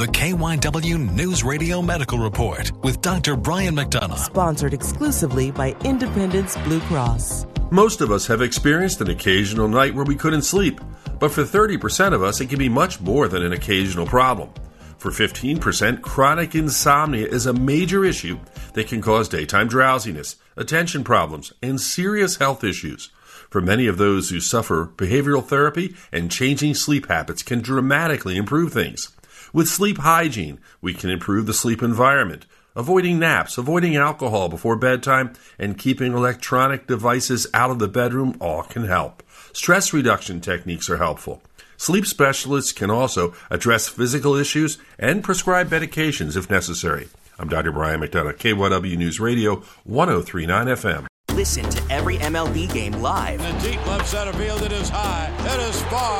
the KYW News Radio Medical Report with Dr. Brian McDonough. Sponsored exclusively by Independence Blue Cross. Most of us have experienced an occasional night where we couldn't sleep, but for 30% of us, it can be much more than an occasional problem. For 15%, chronic insomnia is a major issue that can cause daytime drowsiness, attention problems, and serious health issues. For many of those who suffer, behavioral therapy and changing sleep habits can dramatically improve things. With sleep hygiene, we can improve the sleep environment, Avoiding naps, avoiding alcohol before bedtime, and keeping electronic devices out of the bedroom all can help. Stress reduction techniques are helpful. Sleep specialists can also address physical issues and prescribe medications if necessary. I'm Dr. Brian McDonough, KYW News Radio, 1039 FM. Listen to every MLB game live. In the deep left center field, it is high, it is far,